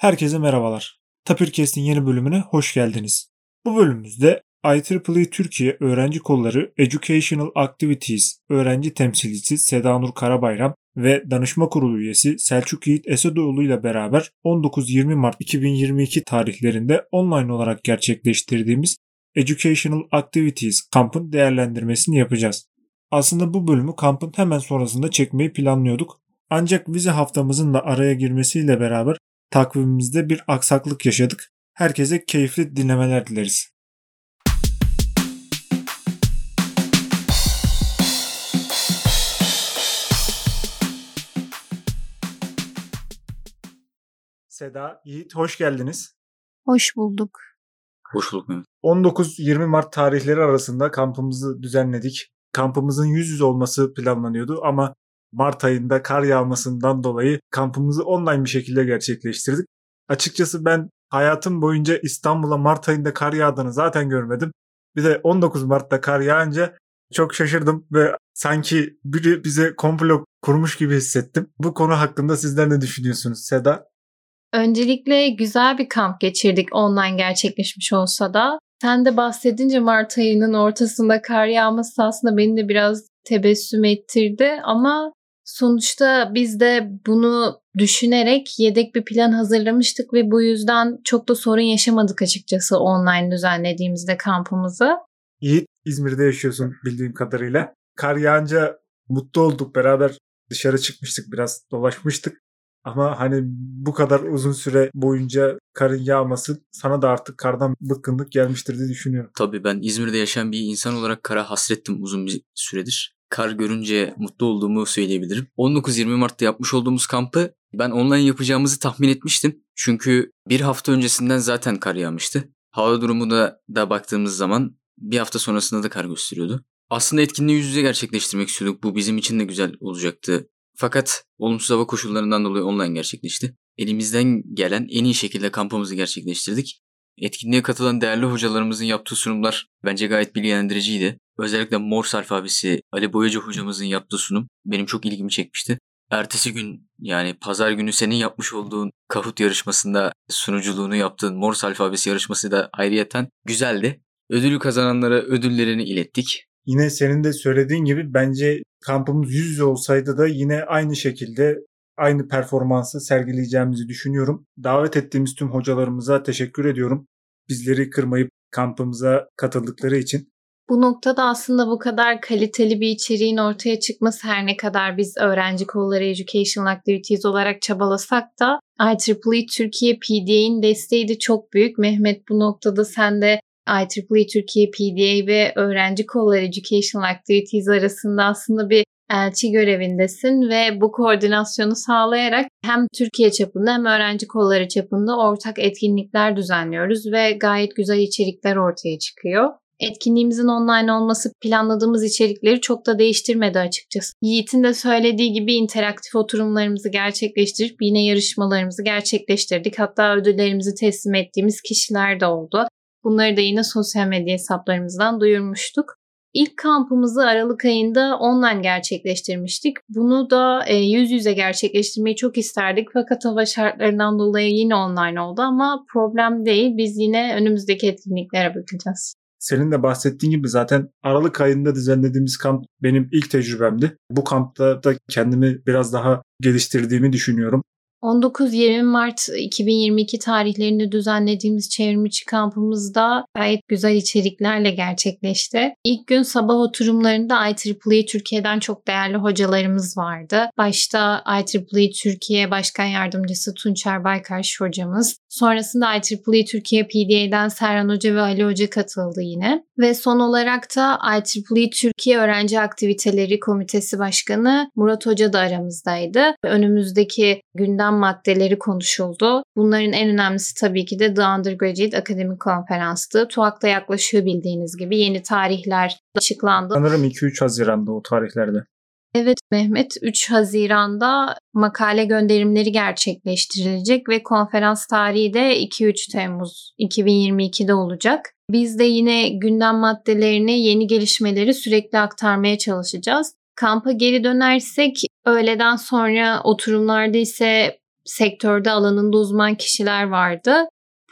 Herkese merhabalar. Tapirkest'in yeni bölümüne hoş geldiniz. Bu bölümümüzde IEEE Türkiye Öğrenci Kolları Educational Activities öğrenci temsilcisi Seda Nur Karabayram ve danışma kurulu üyesi Selçuk Yiğit Esedoğlu ile beraber 19-20 Mart 2022 tarihlerinde online olarak gerçekleştirdiğimiz Educational Activities kampın değerlendirmesini yapacağız. Aslında bu bölümü kampın hemen sonrasında çekmeyi planlıyorduk. Ancak vize haftamızın da araya girmesiyle beraber takvimimizde bir aksaklık yaşadık. Herkese keyifli dinlemeler dileriz. Seda, Yiğit hoş geldiniz. Hoş bulduk. Hoş bulduk Mehmet. 19-20 Mart tarihleri arasında kampımızı düzenledik. Kampımızın yüz yüze olması planlanıyordu ama Mart ayında kar yağmasından dolayı kampımızı online bir şekilde gerçekleştirdik. Açıkçası ben hayatım boyunca İstanbul'a Mart ayında kar yağdığını zaten görmedim. Bir de 19 Mart'ta kar yağınca çok şaşırdım ve sanki biri bize komplo kurmuş gibi hissettim. Bu konu hakkında sizler ne düşünüyorsunuz Seda? Öncelikle güzel bir kamp geçirdik online gerçekleşmiş olsa da. Sen de bahsedince Mart ayının ortasında kar yağması aslında beni de biraz tebessüm ettirdi ama sonuçta biz de bunu düşünerek yedek bir plan hazırlamıştık ve bu yüzden çok da sorun yaşamadık açıkçası online düzenlediğimizde kampımızı. Yiğit İzmir'de yaşıyorsun bildiğim kadarıyla. Kar yağınca mutlu olduk beraber dışarı çıkmıştık biraz dolaşmıştık. Ama hani bu kadar uzun süre boyunca karın yağması sana da artık kardan bıkkınlık gelmiştir diye düşünüyorum. Tabii ben İzmir'de yaşayan bir insan olarak kara hasrettim uzun bir süredir. Kar görünce mutlu olduğumu söyleyebilirim. 19-20 Mart'ta yapmış olduğumuz kampı ben online yapacağımızı tahmin etmiştim. Çünkü bir hafta öncesinden zaten kar yağmıştı. Hava durumuna da baktığımız zaman bir hafta sonrasında da kar gösteriyordu. Aslında etkinliği yüz yüze gerçekleştirmek istiyorduk. Bu bizim için de güzel olacaktı. Fakat olumsuz hava koşullarından dolayı online gerçekleşti. Elimizden gelen en iyi şekilde kampımızı gerçekleştirdik. Etkinliğe katılan değerli hocalarımızın yaptığı sunumlar bence gayet bilgilendiriciydi. Özellikle Morse alfabesi Ali Boyacı hocamızın yaptığı sunum benim çok ilgimi çekmişti. Ertesi gün yani pazar günü senin yapmış olduğun Kahoot yarışmasında sunuculuğunu yaptığın Morse alfabesi yarışması da ayrıyeten güzeldi. Ödülü kazananlara ödüllerini ilettik. Yine senin de söylediğin gibi bence kampımız yüz yüze olsaydı da yine aynı şekilde aynı performansı sergileyeceğimizi düşünüyorum. Davet ettiğimiz tüm hocalarımıza teşekkür ediyorum. Bizleri kırmayıp kampımıza katıldıkları için. Bu noktada aslında bu kadar kaliteli bir içeriğin ortaya çıkması her ne kadar biz öğrenci kolları Educational Activities olarak çabalasak da IEEE Türkiye PDA'nin desteği de çok büyük. Mehmet bu noktada sen de IEEE Türkiye PDA ve öğrenci kolları Educational Activities arasında aslında bir elçi görevindesin ve bu koordinasyonu sağlayarak hem Türkiye çapında hem öğrenci kolları çapında ortak etkinlikler düzenliyoruz ve gayet güzel içerikler ortaya çıkıyor. Etkinliğimizin online olması planladığımız içerikleri çok da değiştirmedi açıkçası. Yiğit'in de söylediği gibi interaktif oturumlarımızı gerçekleştirip yine yarışmalarımızı gerçekleştirdik. Hatta ödüllerimizi teslim ettiğimiz kişiler de oldu. Bunları da yine sosyal medya hesaplarımızdan duyurmuştuk. İlk kampımızı Aralık ayında online gerçekleştirmiştik. Bunu da e, yüz yüze gerçekleştirmeyi çok isterdik fakat hava şartlarından dolayı yine online oldu ama problem değil. Biz yine önümüzdeki etkinliklere bakacağız. Senin de bahsettiğin gibi zaten Aralık ayında düzenlediğimiz kamp benim ilk tecrübemdi. Bu kampta da kendimi biraz daha geliştirdiğimi düşünüyorum. 19-20 Mart 2022 tarihlerinde düzenlediğimiz çevrimiçi kampımızda gayet güzel içeriklerle gerçekleşti. İlk gün sabah oturumlarında IEEE Türkiye'den çok değerli hocalarımız vardı. Başta IEEE Türkiye Başkan Yardımcısı Tunçer Baykarş hocamız. Sonrasında IEEE Türkiye PDA'den Serhan Hoca ve Ali Hoca katıldı yine. Ve son olarak da IEEE Türkiye Öğrenci Aktiviteleri Komitesi Başkanı Murat Hoca da aramızdaydı. Önümüzdeki gündem maddeleri konuşuldu. Bunların en önemlisi tabii ki de The Undergraduate Akademik Konferans'tı. TUAK'ta yaklaşıyor bildiğiniz gibi. Yeni tarihler açıklandı. Sanırım 2-3 Haziran'da o tarihlerde. Evet Mehmet 3 Haziran'da makale gönderimleri gerçekleştirilecek ve konferans tarihi de 2-3 Temmuz 2022'de olacak. Biz de yine gündem maddelerini, yeni gelişmeleri sürekli aktarmaya çalışacağız. Kampa geri dönersek öğleden sonra oturumlarda ise sektörde alanında uzman kişiler vardı.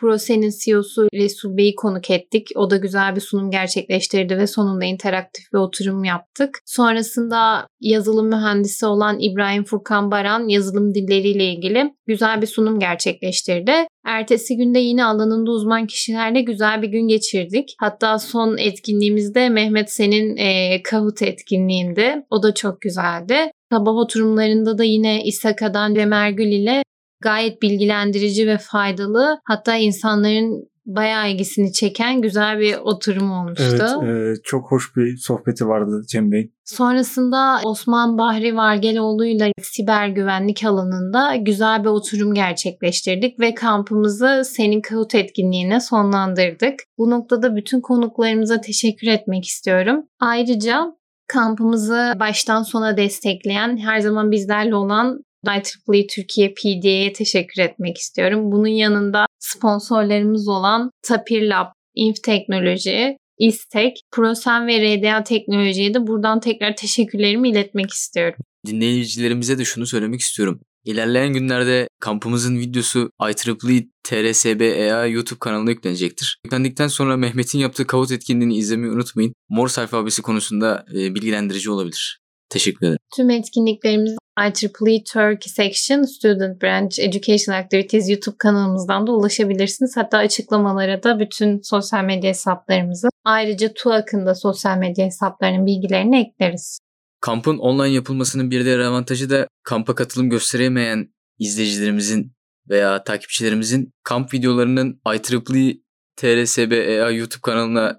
Prose'nin CEO'su Resul Bey'i konuk ettik. O da güzel bir sunum gerçekleştirdi ve sonunda interaktif bir oturum yaptık. Sonrasında yazılım mühendisi olan İbrahim Furkan Baran yazılım dilleriyle ilgili güzel bir sunum gerçekleştirdi. Ertesi günde yine alanında uzman kişilerle güzel bir gün geçirdik. Hatta son etkinliğimizde Mehmet Sen'in e, Kahoot etkinliğinde. O da çok güzeldi. Sabah oturumlarında da yine İSAKA'dan Cem Gül ile gayet bilgilendirici ve faydalı hatta insanların bayağı ilgisini çeken güzel bir oturum olmuştu. Evet, e, çok hoş bir sohbeti vardı Cem Bey'in. Sonrasında Osman Bahri Vargeloğlu ile siber güvenlik alanında güzel bir oturum gerçekleştirdik ve kampımızı Senin Kahut etkinliğine sonlandırdık. Bu noktada bütün konuklarımıza teşekkür etmek istiyorum. Ayrıca kampımızı baştan sona destekleyen, her zaman bizlerle olan IEEE Türkiye PDA'ye teşekkür etmek istiyorum. Bunun yanında sponsorlarımız olan Tapir Lab, Inf Teknoloji, İstek, Prosen ve RDA Teknoloji'ye de buradan tekrar teşekkürlerimi iletmek istiyorum. Dinleyicilerimize de şunu söylemek istiyorum. İlerleyen günlerde kampımızın videosu IEEE TRSBEA YouTube kanalına yüklenecektir. Yüklendikten sonra Mehmet'in yaptığı kavut etkinliğini izlemeyi unutmayın. Morse alfabesi konusunda e, bilgilendirici olabilir. Teşekkür ederim. Tüm etkinliklerimiz IEEE Turkey Section Student Branch Education Activities YouTube kanalımızdan da ulaşabilirsiniz. Hatta açıklamalara da bütün sosyal medya hesaplarımızı ayrıca TUAK'ın sosyal medya hesaplarının bilgilerini ekleriz. Kampın online yapılmasının bir diğer avantajı da kampa katılım gösteremeyen izleyicilerimizin veya takipçilerimizin kamp videolarının IEEE TRSBEA YouTube kanalına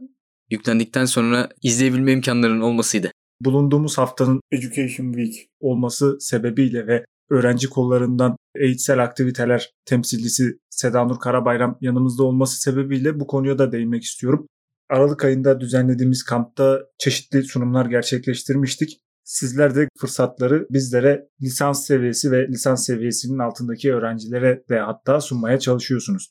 yüklendikten sonra izleyebilme imkanlarının olmasıydı bulunduğumuz haftanın Education Week olması sebebiyle ve öğrenci kollarından eğitsel aktiviteler temsilcisi Sedanur Karabayram yanımızda olması sebebiyle bu konuya da değinmek istiyorum. Aralık ayında düzenlediğimiz kampta çeşitli sunumlar gerçekleştirmiştik. Sizler de fırsatları bizlere lisans seviyesi ve lisans seviyesinin altındaki öğrencilere de hatta sunmaya çalışıyorsunuz.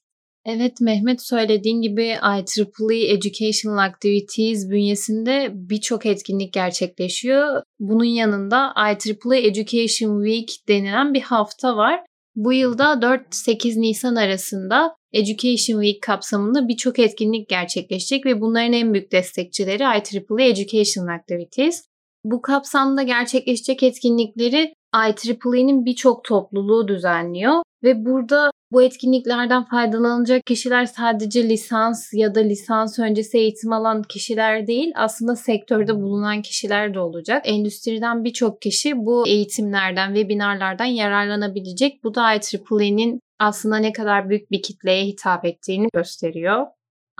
Evet Mehmet söylediğin gibi IEEE Educational Activities bünyesinde birçok etkinlik gerçekleşiyor. Bunun yanında IEEE Education Week denilen bir hafta var. Bu yılda 4-8 Nisan arasında Education Week kapsamında birçok etkinlik gerçekleşecek ve bunların en büyük destekçileri IEEE Educational Activities. Bu kapsamda gerçekleşecek etkinlikleri IEEE'nin birçok topluluğu düzenliyor ve burada bu etkinliklerden faydalanacak kişiler sadece lisans ya da lisans öncesi eğitim alan kişiler değil, aslında sektörde bulunan kişiler de olacak. Endüstriden birçok kişi bu eğitimlerden, webinarlardan yararlanabilecek. Bu da IEEE'nin aslında ne kadar büyük bir kitleye hitap ettiğini gösteriyor.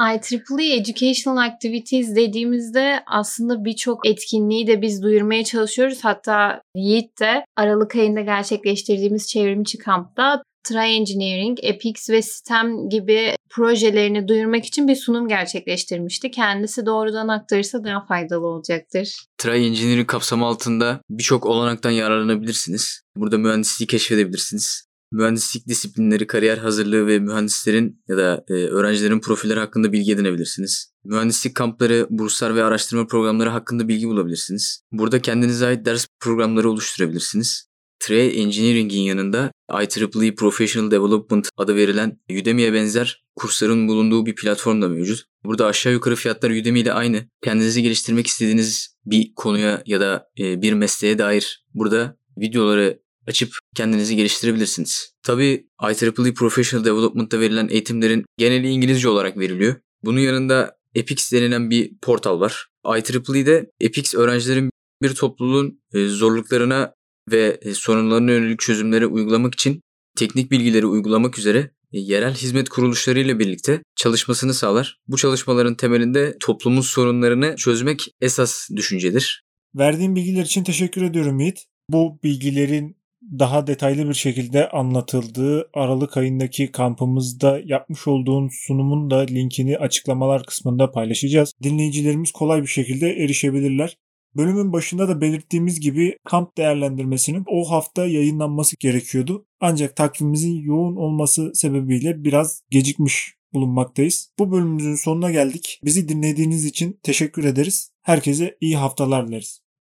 IEEE Educational Activities dediğimizde aslında birçok etkinliği de biz duyurmaya çalışıyoruz. Hatta Yiğit de Aralık ayında gerçekleştirdiğimiz çevrimçi kampta Try Engineering, Epix ve Sistem gibi projelerini duyurmak için bir sunum gerçekleştirmişti. Kendisi doğrudan aktarırsa daha faydalı olacaktır. Try Engineering kapsamı altında birçok olanaktan yararlanabilirsiniz. Burada mühendisliği keşfedebilirsiniz. Mühendislik disiplinleri, kariyer hazırlığı ve mühendislerin ya da e, öğrencilerin profilleri hakkında bilgi edinebilirsiniz. Mühendislik kampları, burslar ve araştırma programları hakkında bilgi bulabilirsiniz. Burada kendinize ait ders programları oluşturabilirsiniz. Trade Engineering'in yanında IEEE Professional Development adı verilen Udemy'ye benzer kursların bulunduğu bir platform da mevcut. Burada aşağı yukarı fiyatlar Udemy ile aynı. Kendinizi geliştirmek istediğiniz bir konuya ya da e, bir mesleğe dair burada videoları açıp kendinizi geliştirebilirsiniz. Tabii IEEE Professional Development'ta verilen eğitimlerin geneli İngilizce olarak veriliyor. Bunun yanında EPIX denilen bir portal var. IEEE'de EPIX öğrencilerin bir topluluğun e, zorluklarına ve e, sorunlarına yönelik çözümleri uygulamak için teknik bilgileri uygulamak üzere e, yerel hizmet kuruluşları ile birlikte çalışmasını sağlar. Bu çalışmaların temelinde toplumun sorunlarını çözmek esas düşüncedir. Verdiğin bilgiler için teşekkür ediyorum Yiğit. Bu bilgilerin daha detaylı bir şekilde anlatıldığı Aralık ayındaki kampımızda yapmış olduğun sunumun da linkini açıklamalar kısmında paylaşacağız. Dinleyicilerimiz kolay bir şekilde erişebilirler. Bölümün başında da belirttiğimiz gibi kamp değerlendirmesinin o hafta yayınlanması gerekiyordu. Ancak takvimimizin yoğun olması sebebiyle biraz gecikmiş bulunmaktayız. Bu bölümümüzün sonuna geldik. Bizi dinlediğiniz için teşekkür ederiz. Herkese iyi haftalar dileriz.